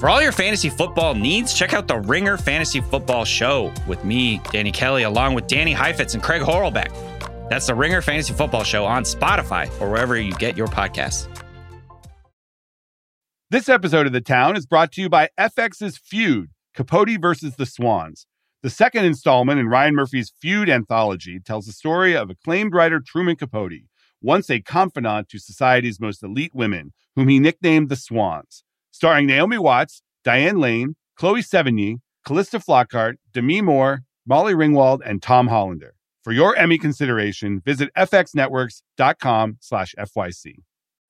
For all your fantasy football needs, check out the Ringer Fantasy Football Show with me, Danny Kelly, along with Danny Heifetz and Craig Horlbeck. That's the Ringer Fantasy Football Show on Spotify or wherever you get your podcasts. This episode of The Town is brought to you by FX's Feud, Capote versus the Swans. The second installment in Ryan Murphy's Feud anthology tells the story of acclaimed writer Truman Capote, once a confidant to society's most elite women, whom he nicknamed the Swans starring Naomi Watts, Diane Lane, Chloe Sevigny, Calista Flockhart, Demi Moore, Molly Ringwald, and Tom Hollander. For your Emmy consideration, visit fxnetworks.com slash FYC.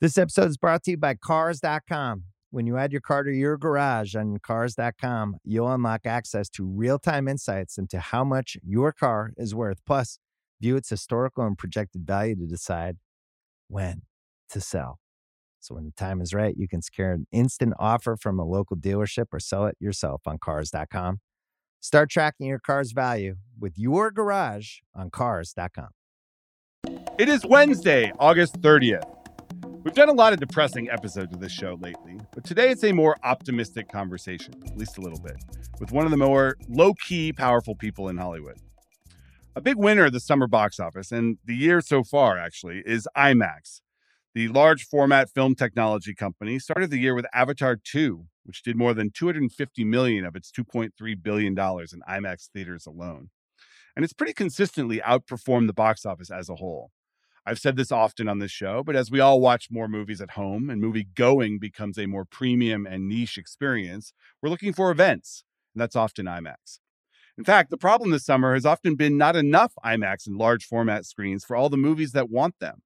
This episode is brought to you by Cars.com. When you add your car to your garage on Cars.com, you'll unlock access to real-time insights into how much your car is worth. Plus, view its historical and projected value to decide when to sell. So when the time is right, you can secure an instant offer from a local dealership or sell it yourself on cars.com. Start tracking your car's value with your garage on cars.com. It is Wednesday, August 30th. We've done a lot of depressing episodes of this show lately, but today it's a more optimistic conversation, at least a little bit, with one of the more low key, powerful people in Hollywood. A big winner of the summer box office, and the year so far actually, is IMAX the large format film technology company started the year with Avatar 2, which did more than 250 million of its 2.3 billion dollars in IMAX theaters alone. And it's pretty consistently outperformed the box office as a whole. I've said this often on this show, but as we all watch more movies at home and movie going becomes a more premium and niche experience, we're looking for events, and that's often IMAX. In fact, the problem this summer has often been not enough IMAX and large format screens for all the movies that want them.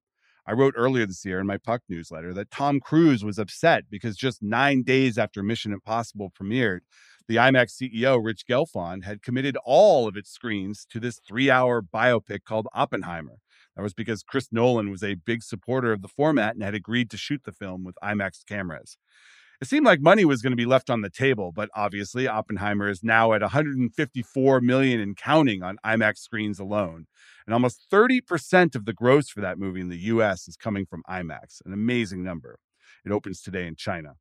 I wrote earlier this year in my Puck newsletter that Tom Cruise was upset because just nine days after Mission Impossible premiered, the IMAX CEO, Rich Gelfond, had committed all of its screens to this three hour biopic called Oppenheimer. That was because Chris Nolan was a big supporter of the format and had agreed to shoot the film with IMAX cameras. It seemed like money was going to be left on the table, but obviously Oppenheimer is now at 154 million and counting on IMAX screens alone. And almost 30% of the gross for that movie in the US is coming from IMAX, an amazing number. It opens today in China.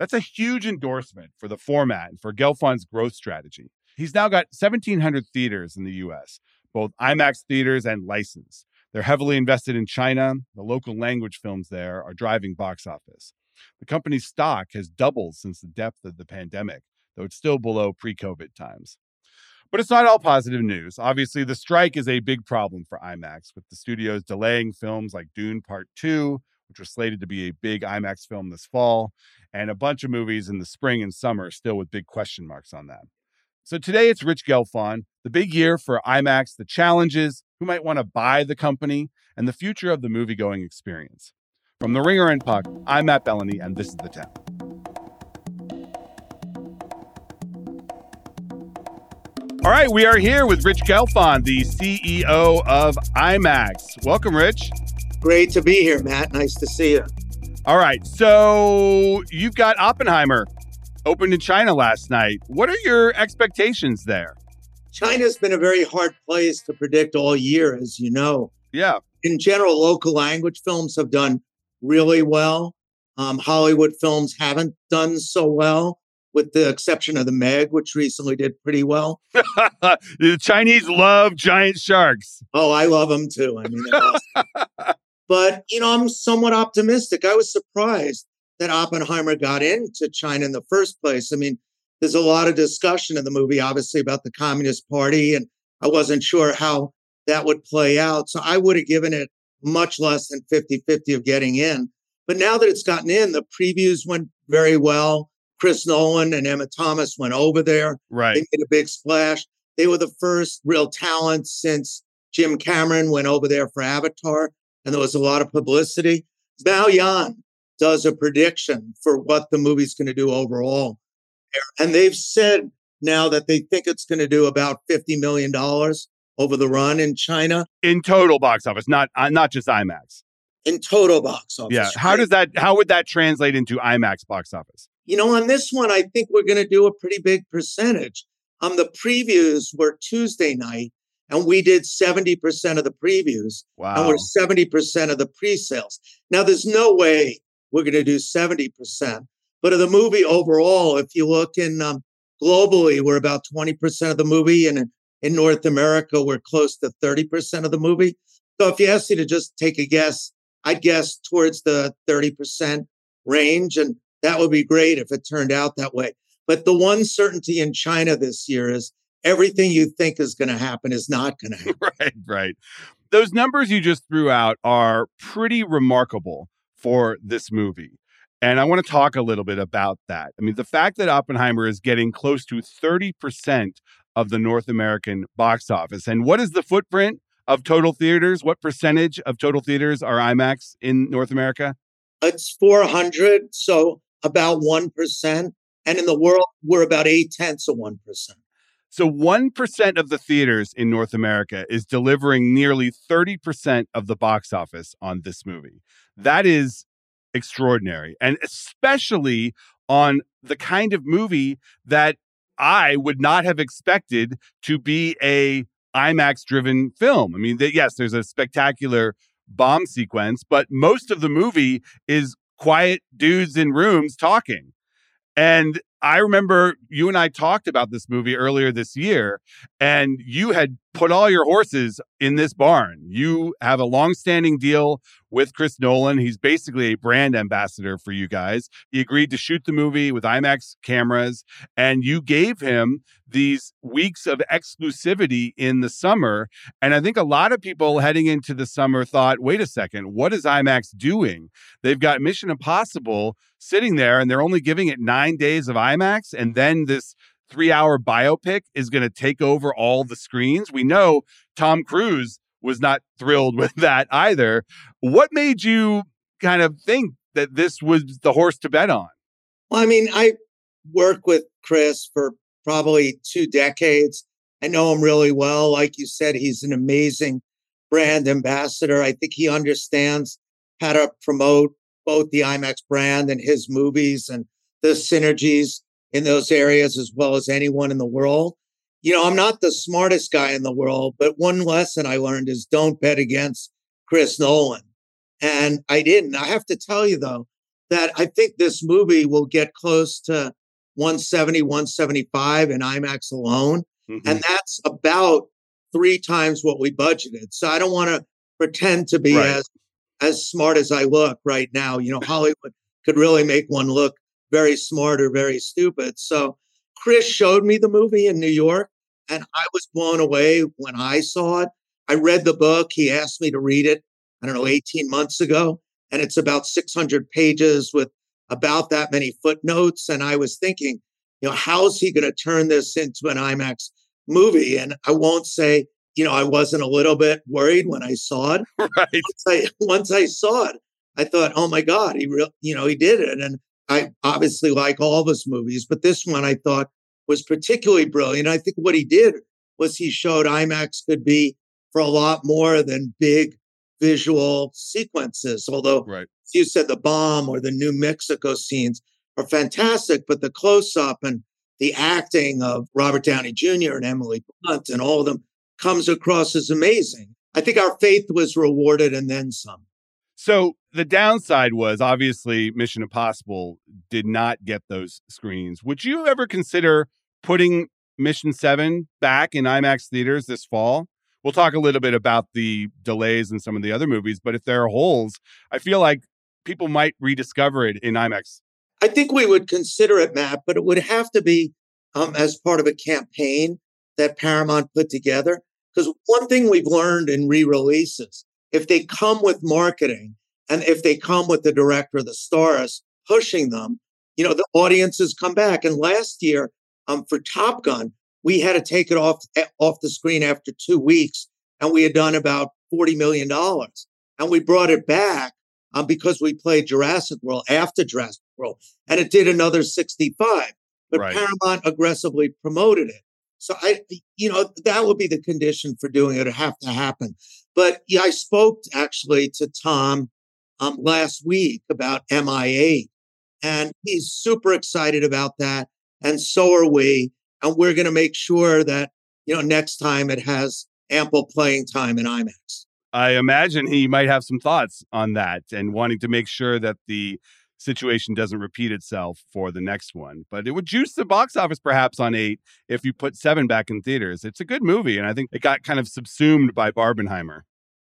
That's a huge endorsement for the format and for Gelfond's growth strategy. He's now got 1,700 theaters in the US, both IMAX theaters and licensed. They're heavily invested in China. The local language films there are driving box office. The company's stock has doubled since the depth of the pandemic, though it's still below pre COVID times. But it's not all positive news. Obviously, the strike is a big problem for IMAX, with the studios delaying films like Dune Part 2, which was slated to be a big IMAX film this fall, and a bunch of movies in the spring and summer still with big question marks on that. So today it's Rich Gelfond, the big year for IMAX, the challenges, who might want to buy the company, and the future of the movie going experience. From the Ringer and Puck, I'm Matt Belloni, and this is The Town. All right, we are here with Rich Gelfond, the CEO of IMAX. Welcome, Rich. Great to be here, Matt. Nice to see you. All right, so you've got Oppenheimer opened in China last night. What are your expectations there? China's been a very hard place to predict all year, as you know. Yeah. In general, local language films have done really well. Um, Hollywood films haven't done so well with the exception of the Meg, which recently did pretty well. the Chinese love giant sharks. Oh, I love them too. I mean, awesome. but you know, I'm somewhat optimistic. I was surprised that Oppenheimer got into China in the first place. I mean, there's a lot of discussion in the movie, obviously, about the Communist Party, and I wasn't sure how that would play out. So I would have given it much less than 50 50 of getting in. But now that it's gotten in, the previews went very well. Chris Nolan and Emma Thomas went over there. Right. They made a big splash. They were the first real talent since Jim Cameron went over there for Avatar, and there was a lot of publicity. Maoyan does a prediction for what the movie's going to do overall. And they've said now that they think it's going to do about $50 million over the run in China. In total box office, not uh, not just IMAX. In total box office. Yeah. How does that how would that translate into IMAX box office? You know, on this one, I think we're going to do a pretty big percentage. Um, the previews were Tuesday night, and we did 70% of the previews. Wow. And we're 70% of the pre sales. Now, there's no way we're going to do 70%, But of the movie overall, if you look in um, globally, we're about 20% of the movie. And in North America, we're close to 30% of the movie. So if you ask me to just take a guess, I'd guess towards the 30% range. And that would be great if it turned out that way. But the one certainty in China this year is everything you think is going to happen is not going to happen. right, right. Those numbers you just threw out are pretty remarkable for this movie. And I want to talk a little bit about that. I mean, the fact that Oppenheimer is getting close to 30% of the North American box office. And what is the footprint of total theaters? What percentage of total theaters are IMAX in North America? It's 400, so about 1%. And in the world, we're about eight tenths of 1%. So 1% of the theaters in North America is delivering nearly 30% of the box office on this movie. That is extraordinary. And especially on the kind of movie that I would not have expected to be a IMAX driven film. I mean, yes, there's a spectacular bomb sequence, but most of the movie is quiet dudes in rooms talking. And I remember you and I talked about this movie earlier this year, and you had put all your horses in this barn. You have a long-standing deal with Chris Nolan. He's basically a brand ambassador for you guys. He agreed to shoot the movie with IMAX cameras, and you gave him these weeks of exclusivity in the summer. And I think a lot of people heading into the summer thought, wait a second, what is IMAX doing? They've got Mission Impossible sitting there, and they're only giving it nine days of IMAX, and then this three hour biopic is going to take over all the screens. We know Tom Cruise was not thrilled with that either. What made you kind of think that this was the horse to bet on? Well, I mean, I work with Chris for probably two decades. I know him really well. Like you said, he's an amazing brand ambassador. I think he understands how to promote both the IMAX brand and his movies and the synergies in those areas as well as anyone in the world. You know, I'm not the smartest guy in the world, but one lesson I learned is don't bet against Chris Nolan. And I didn't. I have to tell you, though, that I think this movie will get close to 170, 175 in IMAX alone. Mm-hmm. And that's about three times what we budgeted. So I don't want to pretend to be right. as as smart as I look right now. You know, Hollywood could really make one look very smart or very stupid. So Chris showed me the movie in New York, and I was blown away when I saw it. I read the book. He asked me to read it, I don't know, 18 months ago. And it's about 600 pages with about that many footnotes. And I was thinking, you know, how's he going to turn this into an IMAX movie? And I won't say, you know, I wasn't a little bit worried when I saw it. Right. Once I, once I saw it, I thought, oh my God, he real, you know, he did it. And I obviously like all of his movies, but this one I thought was particularly brilliant. I think what he did was he showed IMAX could be for a lot more than big visual sequences. Although, right. you said the bomb or the New Mexico scenes are fantastic, but the close up and the acting of Robert Downey Jr. and Emily Blunt and all of them comes across as amazing. I think our faith was rewarded and then some. So the downside was obviously Mission Impossible did not get those screens. Would you ever consider putting Mission 7 back in IMAX theaters this fall? We'll talk a little bit about the delays in some of the other movies, but if there are holes, I feel like people might rediscover it in IMAX. I think we would consider it, Matt, but it would have to be um, as part of a campaign that Paramount put together. Because one thing we've learned in re releases if they come with marketing and if they come with the director, the stars pushing them, you know, the audiences come back. And last year, um, for Top Gun, we had to take it off eh, off the screen after two weeks, and we had done about forty million dollars, and we brought it back um, because we played Jurassic World after Jurassic World, and it did another sixty-five. But right. Paramount aggressively promoted it. So I, you know, that would be the condition for doing it. It'd have to happen. But yeah, I spoke actually to Tom um, last week about MI8, and he's super excited about that, and so are we. And we're going to make sure that you know next time it has ample playing time in IMAX. I imagine he might have some thoughts on that and wanting to make sure that the situation doesn't repeat itself for the next one. But it would juice the box office perhaps on eight if you put seven back in theaters. It's a good movie, and I think it got kind of subsumed by Barbenheimer.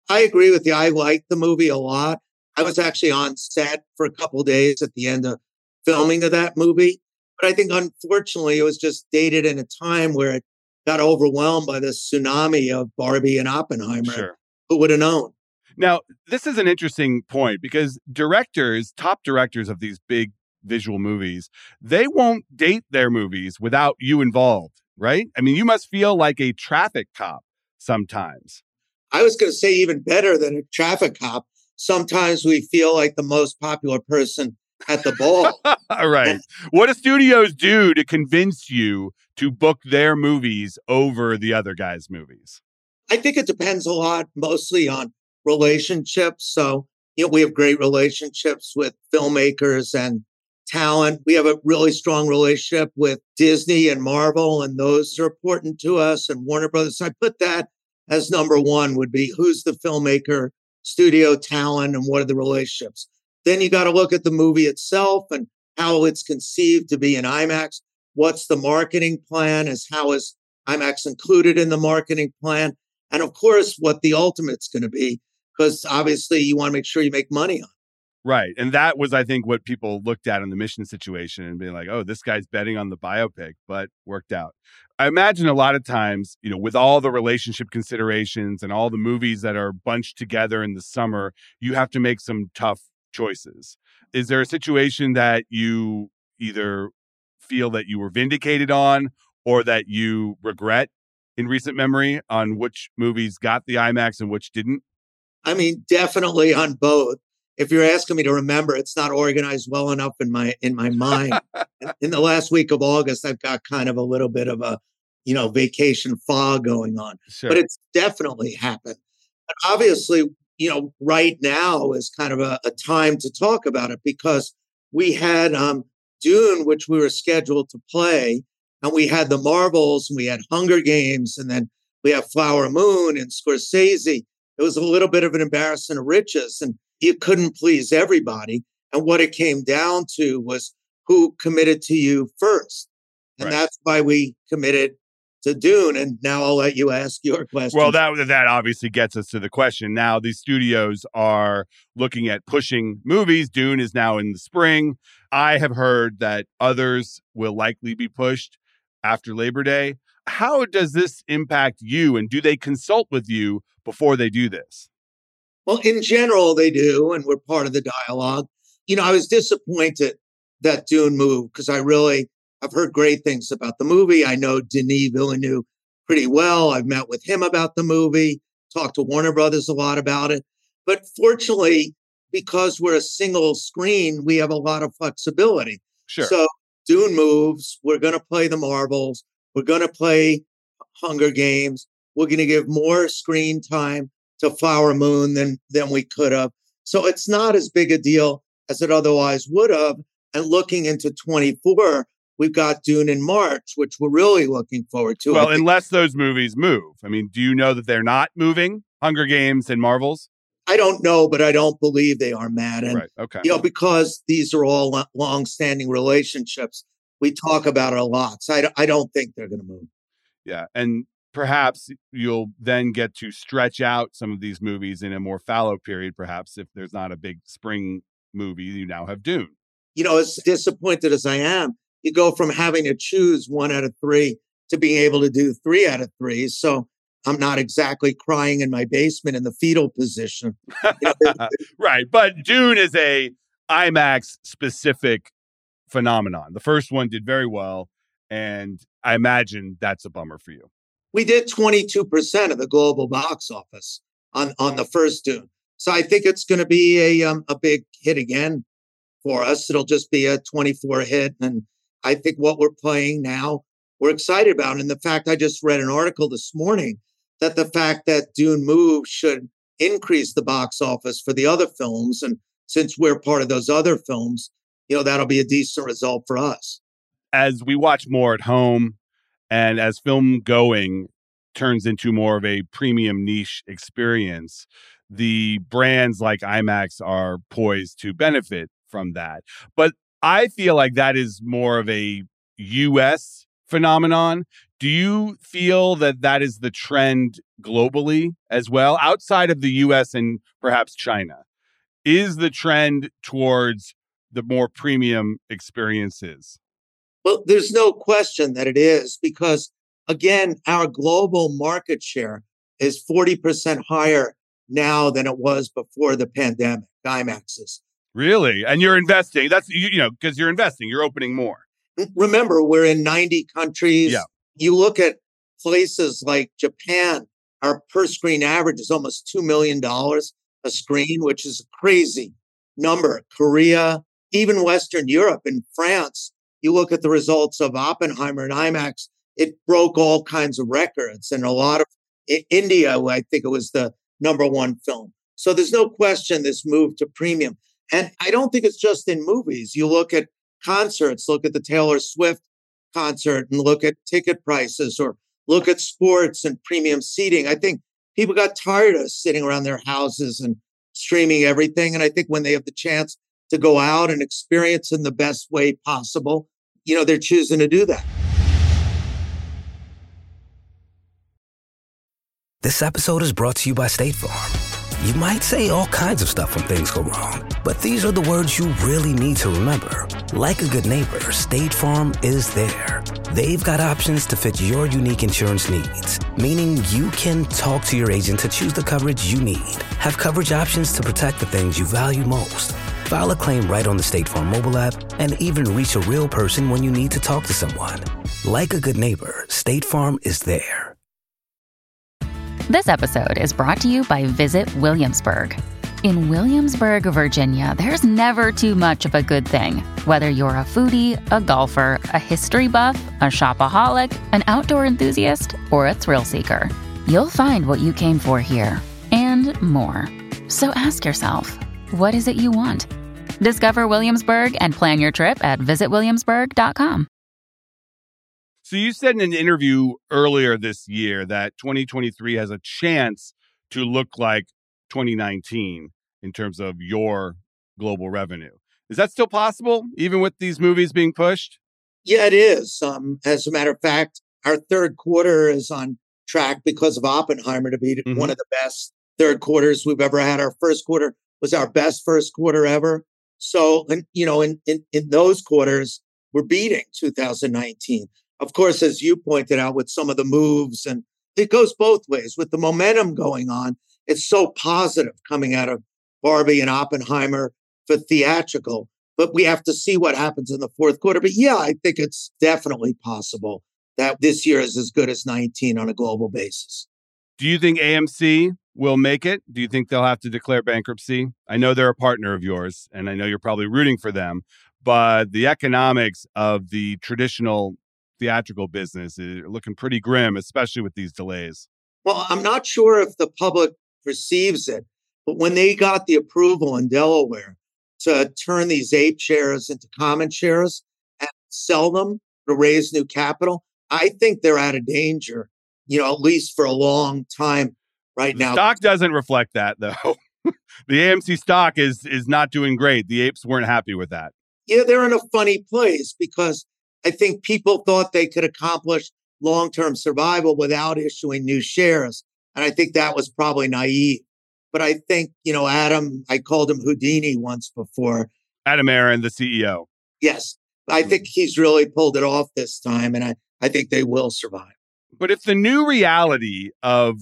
I agree with you. I liked the movie a lot. I was actually on set for a couple days at the end of filming of that movie. But I think unfortunately it was just dated in a time where it got overwhelmed by the tsunami of Barbie and Oppenheimer. Sure. Who would have known? Now, this is an interesting point because directors, top directors of these big visual movies, they won't date their movies without you involved, right? I mean, you must feel like a traffic cop sometimes. I was going to say even better than a traffic cop. Sometimes we feel like the most popular person at the ball. All right. What do studios do to convince you to book their movies over the other guys' movies? I think it depends a lot, mostly on relationships. So, you know, we have great relationships with filmmakers and talent. We have a really strong relationship with Disney and Marvel, and those are important to us, and Warner Brothers. So I put that as number one would be who's the filmmaker, studio talent, and what are the relationships. Then you got to look at the movie itself and how it's conceived to be in IMAX. What's the marketing plan? Is how is IMAX included in the marketing plan? And of course, what the ultimate's going to be, because obviously you want to make sure you make money on. Right. And that was, I think, what people looked at in the mission situation and being like, oh, this guy's betting on the biopic, but worked out. I imagine a lot of times, you know, with all the relationship considerations and all the movies that are bunched together in the summer, you have to make some tough choices. Is there a situation that you either feel that you were vindicated on or that you regret in recent memory on which movies got the IMAX and which didn't? I mean, definitely on both. If you're asking me to remember, it's not organized well enough in my in my mind. in the last week of August, I've got kind of a little bit of a, you know, vacation fog going on. Sure. But it's definitely happened. But obviously, you know, right now is kind of a, a time to talk about it because we had um, Dune, which we were scheduled to play, and we had the Marvels, and we had Hunger Games, and then we have Flower Moon and Scorsese. It was a little bit of an embarrassment of riches, and you couldn't please everybody. And what it came down to was who committed to you first. And Right. that's why we committed to Dune. And now I'll let you ask your question. Well, that that obviously gets us to the question. Now, these studios are looking at pushing movies. Dune is now in the spring. I have heard that others will likely be pushed after Labor Day. How does this impact you, and do they consult with you before they do this? Well, in general, they do, and we're part of the dialogue. You know, I was disappointed that Dune moved because I really I've heard great things about the movie. I know Denis Villeneuve pretty well. I've met with him about the movie, talked to Warner Brothers a lot about it. But fortunately, because we're a single screen, we have a lot of flexibility. Sure. So Dune moves. We're going to play the Marvels. We're going to play Hunger Games. We're going to give more screen time to Flower Moon than than we could have. So it's not as big a deal as it otherwise would have. And looking into 24, we've got Dune in March, which we're really looking forward to. Well, unless those movies move. I mean, do you know that they're not moving? Hunger Games and Marvels? I don't know, but I don't believe they are mad. And right. Okay. you know, because these are all lo- long-standing relationships, we talk about it a lot. So I, don't- I don't think they're going to move. Yeah. And perhaps you'll then get to stretch out some of these movies in a more fallow period, perhaps if there's not a big spring movie, you now have Dune. You know, as disappointed as I am, you go from having to choose one out of three to being able to do three out of three. So I'm not exactly crying in my basement in the fetal position. You know, right. But Dune is a IMAX specific phenomenon. The first one did very well. And I imagine that's a bummer for you. we did 22% of the global box office on, on the first Dune. So I think it's going to be a, um, a big hit again for us. It'll just be a 24 hit. And I think what we're playing now, we're excited about. And the fact I just read an article this morning that the fact that Dune Move should increase the box office for the other films. And since we're part of those other films, you know, that'll be a decent result for us. As we watch more at home and as film going turns into more of a premium niche experience, the brands like IMAX are poised to benefit from that. But I feel like that is more of a US phenomenon. Do you feel that that is the trend globally as well, outside of the US and perhaps China? Is the trend towards the more premium experiences? Well, there's no question that it is because, again, our global market share is 40% higher now than it was before the pandemic, IMAXs. Really? And you're investing. That's, you, you know, because you're investing, you're opening more. Mm, remember, we're in 90 countries. Yeah. You look at places like Japan, our per screen average is almost $2 million a screen, which is a crazy number. Korea, even Western Europe and France, you look at the results of Oppenheimer and IMAX, it broke all kinds of records. And a lot of India, I think it was the number one film. So there's no question this move to premium. And I don't think it's just in movies. You look at concerts, look at the Taylor Swift concert and look at ticket prices or look at sports and premium seating. I think people got tired of sitting around their houses and streaming everything. And I think when they have the chance to go out and experience in the best way possible, you know, they're choosing to do that. This episode is brought to you by State Farm. You might say all kinds of stuff when things go wrong, but these are the words you really need to remember. Like a good neighbor, State Farm is there. They've got options to fit your unique insurance needs, meaning you can talk to your agent to choose the coverage you need, have coverage options to protect the things you value most. File a claim right on the State Farm mobile app and even reach a real person when you need to talk to someone. Like a good neighbor, State Farm is there. This episode is brought to you by Visit Williamsburg. In Williamsburg, Virginia, there's never too much of a good thing. Whether you're a foodie, a golfer, a history buff, a shopaholic, an outdoor enthusiast, or a thrill seeker, you'll find what you came for here and more. So ask yourself, what is it you want? Discover Williamsburg and plan your trip at visitwilliamsburg.com. So you said in an interview earlier this year that 2023 has a chance to look like 2019 in terms of your global revenue. Is that still possible, even with these movies being pushed? Yeah, it is. Um, as a matter of fact, our third quarter is on track because of Oppenheimer to be mm-hmm. one of the best third quarters we've ever had. Our first quarter was our best first quarter ever. So, and, you know, in, in, in those quarters, we're beating 2019 of course, as you pointed out, with some of the moves, and it goes both ways with the momentum going on. It's so positive coming out of Barbie and Oppenheimer for theatrical, but we have to see what happens in the fourth quarter. But yeah, I think it's definitely possible that this year is as good as 19 on a global basis. Do you think AMC will make it? Do you think they'll have to declare bankruptcy? I know they're a partner of yours, and I know you're probably rooting for them, but the economics of the traditional theatrical business eh, is looking pretty grim, especially with these delays. Well, I'm not sure if the public perceives it, but when they got the approval in Delaware to turn these ape shares into common shares and sell them to raise new capital, I think they're out of danger, you know, at least for a long time right now. Stock doesn't reflect that though. the AMC stock is is not doing great. The apes weren't happy with that. Yeah, they're in a funny place because I think people thought they could accomplish long term survival without issuing new shares. And I think that was probably naive. But I think, you know, Adam, I called him Houdini once before. Adam Aron, the CEO. Yes. I hmm. think he's really pulled it off this time. And I, I think they will survive. But if the new reality of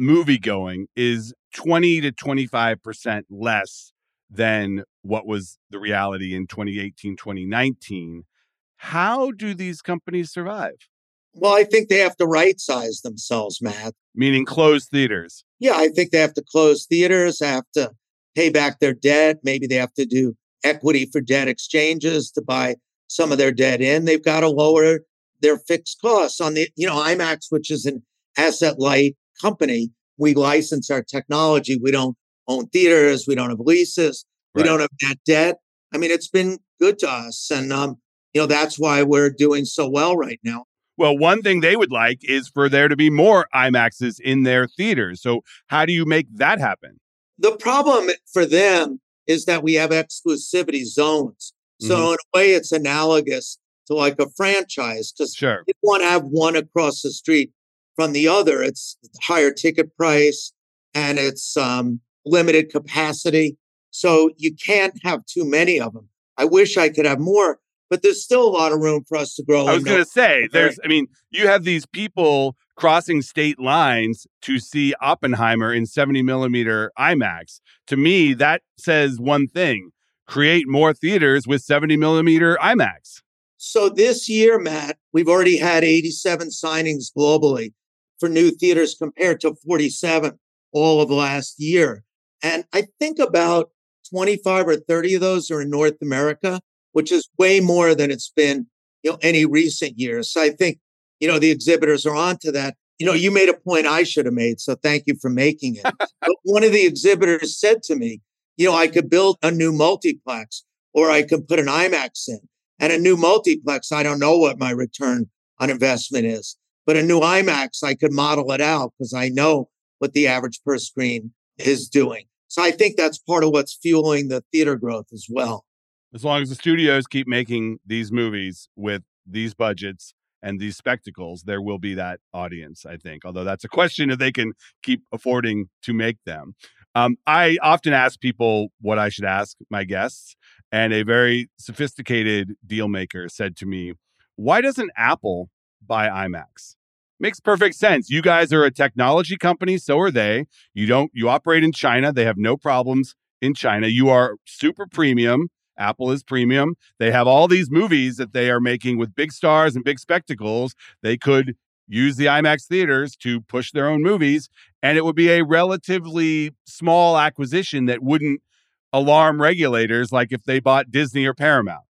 movie going is 20 to 25% less than what was the reality in 2018, 2019, how do these companies survive? Well, I think they have to right size themselves, Matt. Meaning close theaters. Yeah, I think they have to close theaters, have to pay back their debt. Maybe they have to do equity for debt exchanges to buy some of their debt in. They've got to lower their fixed costs on the, you know, IMAX, which is an asset light company. We license our technology. We don't own theaters. We don't have leases. We right. don't have that debt. I mean, it's been good to us. And um, you know, that's why we're doing so well right now. Well, one thing they would like is for there to be more IMAXs in their theaters. So, how do you make that happen? The problem for them is that we have exclusivity zones. So mm-hmm. in a way, it's analogous to like a franchise because sure. you want to have one across the street from the other. It's higher ticket price and it's um, limited capacity. So you can't have too many of them. I wish I could have more, but there's still a lot of room for us to grow. I was going to say, there's, I mean, you have these people crossing state lines to see Oppenheimer in 70 millimeter IMAX. To me, that says one thing create more theaters with 70 millimeter IMAX. So this year, Matt, we've already had 87 signings globally for new theaters compared to 47 all of last year. And I think about 25 or 30 of those are in North America, which is way more than it's been, you know, any recent years. So I think, you know, the exhibitors are onto that. You know, you made a point I should have made, so thank you for making it. but one of the exhibitors said to me, you know, I could build a new multiplex or I could put an IMAX in. And a new multiplex, I don't know what my return on investment is, but a new IMAX, I could model it out because I know what the average per screen is doing. So I think that's part of what's fueling the theater growth as well. As long as the studios keep making these movies with these budgets and these spectacles, there will be that audience, I think. Although that's a question if they can keep affording to make them. Um, I often ask people what I should ask my guests, and a very sophisticated deal maker said to me, Why doesn't Apple buy IMAX? Makes perfect sense. You guys are a technology company, so are they. You don't you operate in China. They have no problems in China. You are super premium. Apple is premium. They have all these movies that they are making with big stars and big spectacles. They could use the IMAX theaters to push their own movies, and it would be a relatively small acquisition that wouldn't alarm regulators like if they bought Disney or Paramount.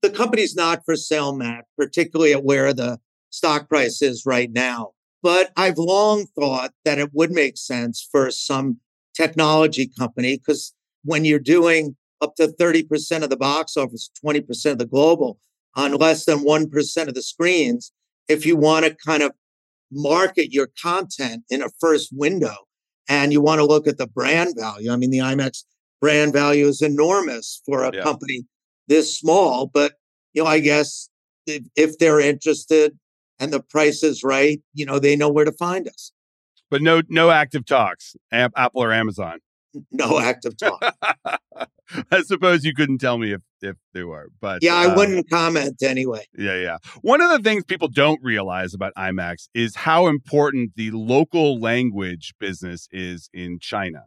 The company's not for sale, Matt, particularly at where the stock price is right now. But I've long thought that it would make sense for some technology company because when you're doing up to 30% of the box office, 20% of the global on less than 1% of the screens, if you want to kind of market your content in a first window and you want to look at the brand value, I mean, the IMAX brand value is enormous for a yeah. company this small, but you know, I guess if, if they're interested and the price is right, you know, they know where to find us. But no, no active talks, Apple or Amazon. No active talk. I suppose you couldn't tell me if if there were, but yeah, I uh, wouldn't comment anyway. Yeah, yeah. One of the things people don't realize about IMAX is how important the local language business is in China,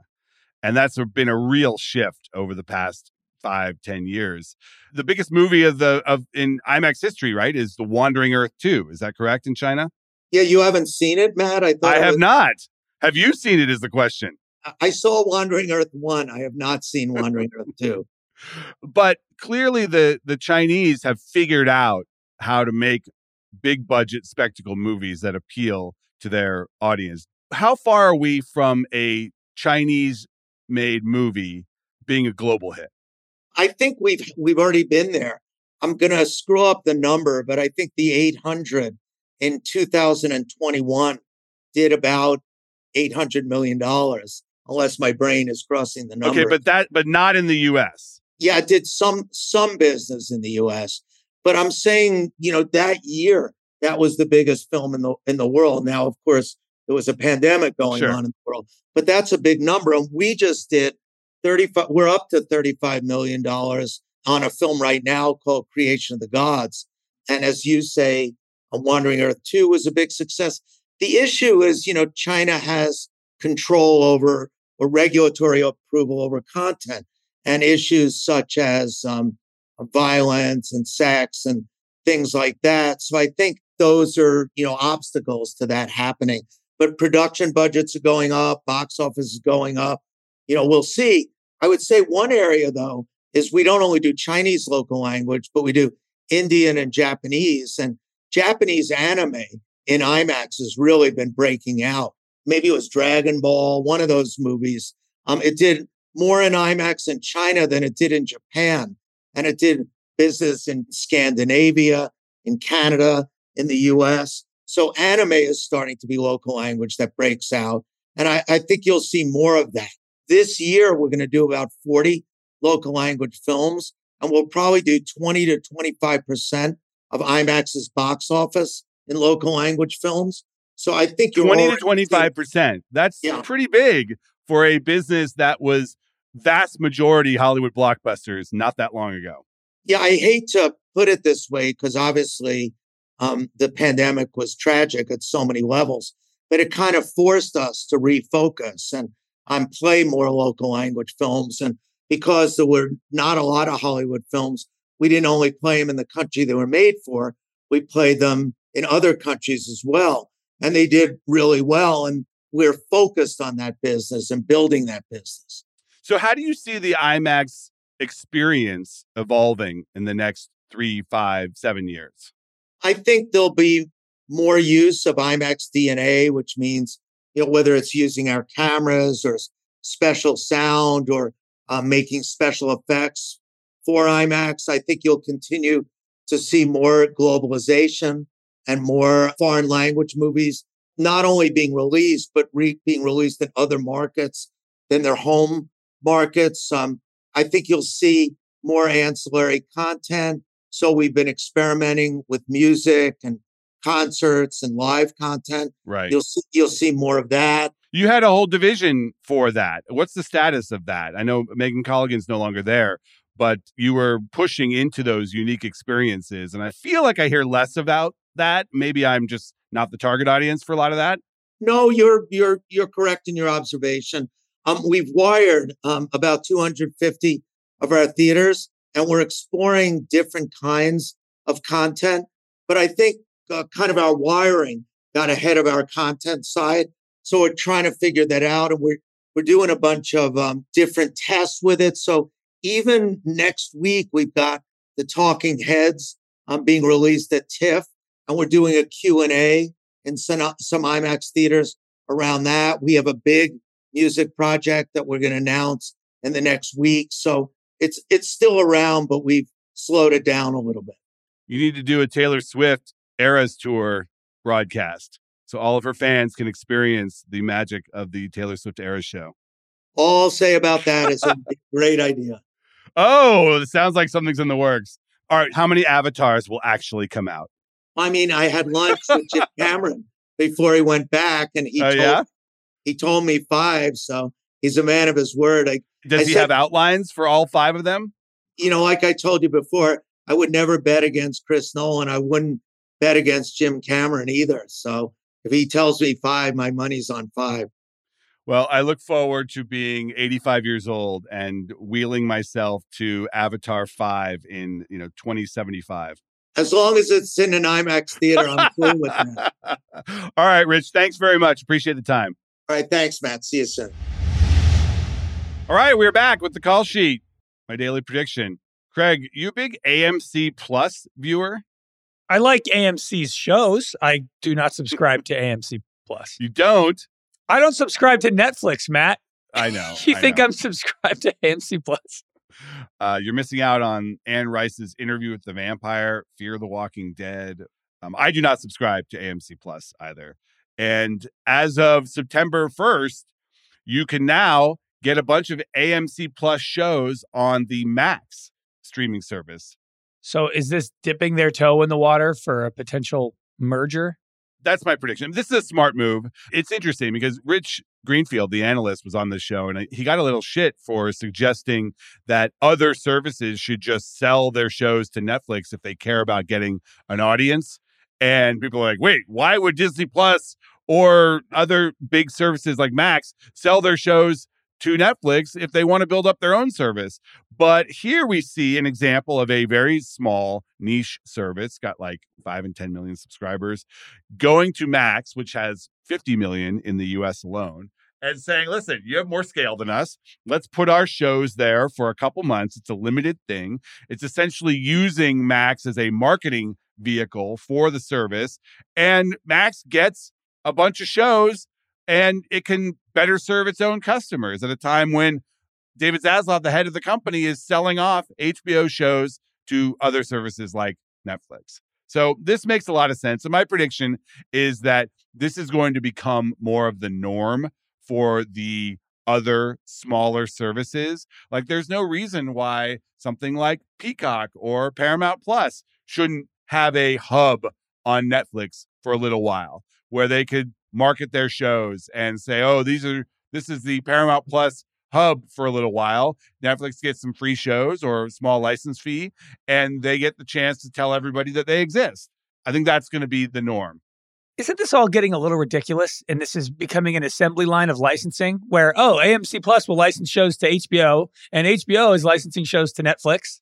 and that's been a real shift over the past five, ten years. The biggest movie of the of in IMAX history, right, is The Wandering Earth Two. Is that correct in China? Yeah, you haven't seen it, Matt. I I have was... not. Have you seen it? Is the question. I saw Wandering Earth One. I have not seen Wandering Earth Two. But clearly, the the Chinese have figured out how to make big budget spectacle movies that appeal to their audience. How far are we from a Chinese made movie being a global hit? I think we've we've already been there. I'm going to screw up the number, but I think the 800 in 2021 did about 800 million dollars unless my brain is crossing the number. Okay, but that but not in the US. Yeah, it did some some business in the US. But I'm saying, you know, that year that was the biggest film in the in the world. Now, of course, there was a pandemic going sure. on in the world, but that's a big number. And we just did 35, we're up to $35 million on a film right now called Creation of the Gods. And as you say, A Wandering Earth 2 was a big success. The issue is, you know, China has control over or regulatory approval over content and issues such as um, violence and sex and things like that. So I think those are, you know, obstacles to that happening. But production budgets are going up, box office is going up. You know, we'll see. I would say one area though is we don't only do Chinese local language, but we do Indian and Japanese. And Japanese anime in IMAX has really been breaking out. Maybe it was Dragon Ball, one of those movies. Um, it did more in IMAX in China than it did in Japan. And it did business in Scandinavia, in Canada, in the US. So anime is starting to be local language that breaks out. And I, I think you'll see more of that. This year, we're going to do about 40 local language films, and we'll probably do 20 to 25% of IMAX's box office in local language films. So I think you're 20 to 25%. That's Yeah. pretty big for a business that was vast majority Hollywood blockbusters not that long ago. Yeah, I hate to put it this way because obviously um, the pandemic was tragic at so many levels, but it kind of forced us to refocus and um, play more local language films. And because there were not a lot of Hollywood films, we didn't only play them in the country they were made for, we played them in other countries as well. And they did really well. And we're focused on that business and building that business. So, how do you see the IMAX experience evolving in the next three, five, seven years? I think there'll be more use of IMAX DNA, which means you know whether it's using our cameras or special sound or uh, making special effects for IMAX. I think you'll continue to see more globalization and more foreign language movies not only being released but re- being released in other markets than their home markets. Um, I think you'll see more ancillary content. So we've been experimenting with music and concerts and live content. Right. You'll see, you'll see more of that. You had a whole division for that. What's the status of that? I know Megan Colligan's no longer there, but you were pushing into those unique experiences. And I feel like I hear less about that. Maybe I'm just not the target audience for a lot of that. No, you're you're you're correct in your observation. Um, we've wired um, about 250 of our theaters, and we're exploring different kinds of content. But I think uh, kind of our wiring got ahead of our content side, so we're trying to figure that out, and we're we're doing a bunch of um, different tests with it. So even next week, we've got the Talking Heads um, being released at TIFF, and we're doing a Q and A in some, some IMAX theaters around that. We have a big music project that we're going to announce in the next week. So it's it's still around, but we've slowed it down a little bit. You need to do a Taylor Swift Eras Tour broadcast so all of her fans can experience the magic of the Taylor Swift Eras show. All I'll say about that is a great idea. Oh, it sounds like something's in the works. All right, how many avatars will actually come out? I mean, I had lunch with Jim Cameron before he went back, and he Oh, told yeah? he told me five. So he's a man of his word. I, Does I he said- have outlines for all five of them? you know, like I told you before, I would never bet against Chris Nolan. I wouldn't bet against Jim Cameron either. So if he tells me five, my money's on five. Well, I look forward to being 85 years old and wheeling myself to Avatar 5 in, you know, 2075. As long as it's in an IMAX theater, I'm cool with that. All right, Rich, thanks very much. Appreciate the time. All right. Thanks, Matt. See you soon. All right, we're back with the call sheet. My daily prediction. Craig, you a big AMC Plus viewer? I like AMC's shows. I do not subscribe to AMC Plus. You don't? I don't subscribe to Netflix, Matt. I know. You I think know. I'm subscribed to AMC Plus? Uh, you're missing out on Anne Rice's interview with the vampire, Fear the Walking Dead. Um, I do not subscribe to AMC Plus either. And as of September 1st, you can now get a bunch of AMC Plus shows on the Max streaming service. So is this dipping their toe in the water for a potential merger? That's my prediction. This is a smart move. It's interesting because Rich Greenfield, the analyst, was on this show and he got a little shit for suggesting that other services should just sell their shows to Netflix if they care about getting an audience. And people are like, wait, why would Disney Plus or other big services like Max sell their shows to Netflix if they want to build up their own service? But here we see an example of a very small niche service, got like five and 10 million subscribers, going to Max, which has 50 million in the US alone, and saying, listen, you have more scale than us. Let's put our shows there for a couple months. It's a limited thing. It's essentially using Max as a marketing vehicle for the service. And Max gets a bunch of shows and it can better serve its own customers at a time when David Zaslav, the head of the company, is selling off HBO shows to other services like Netflix. So this makes a lot of sense. And my prediction is that this is going to become more of the norm for the other smaller services. Like there's no reason why something like Peacock or Paramount Plus shouldn't have a hub on Netflix for a little while where they could market their shows and say, "Oh, these are this is the Paramount Plus hub for a little while. Netflix gets some free shows or a small license fee and they get the chance to tell everybody that they exist." I think that's going to be the norm isn't this all getting a little ridiculous? And this is becoming an assembly line of licensing where, oh, AMC Plus will license shows to HBO and HBO is licensing shows to Netflix.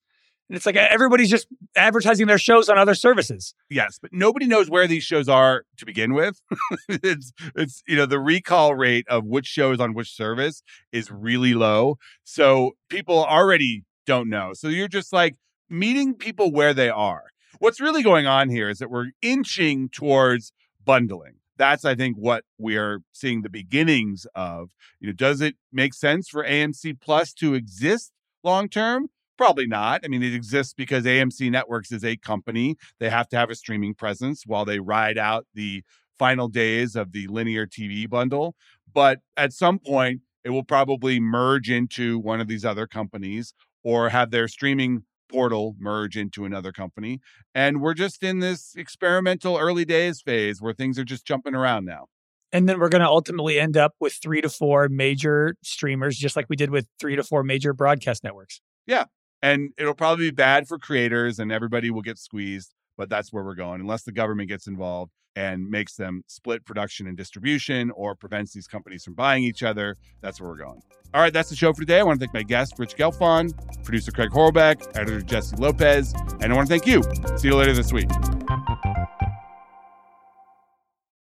And it's like uh, everybody's just advertising their shows on other services. Yes, but nobody knows where these shows are to begin with. it's it's you know the recall rate of which show is on which service is really low. So people already don't know. So you're just like meeting people where they are. What's really going on here is that we're inching towards bundling. That's, I think, what we are seeing the beginnings of. You know, does it make sense for AMC Plus to exist long term? Probably not. I mean, it exists because AMC Networks is a company. They have to have a streaming presence while they ride out the final days of the linear TV bundle. But at some point, it will probably merge into one of these other companies or have their streaming portal merge into another company. And we're just in this experimental early days phase where things are just jumping around now. And then we're going to ultimately end up with three to four major streamers, just like we did with three to four major broadcast networks. Yeah. And it'll probably be bad for creators and everybody will get squeezed, but that's where we're going. Unless the government gets involved and makes them split production and distribution or prevents these companies from buying each other, that's where we're going. All right, that's the show for today. I want to thank my guest, Rich Gelfond, producer Craig Horlbeck, editor Jessie Lopez, and I want to thank you. See you later this week.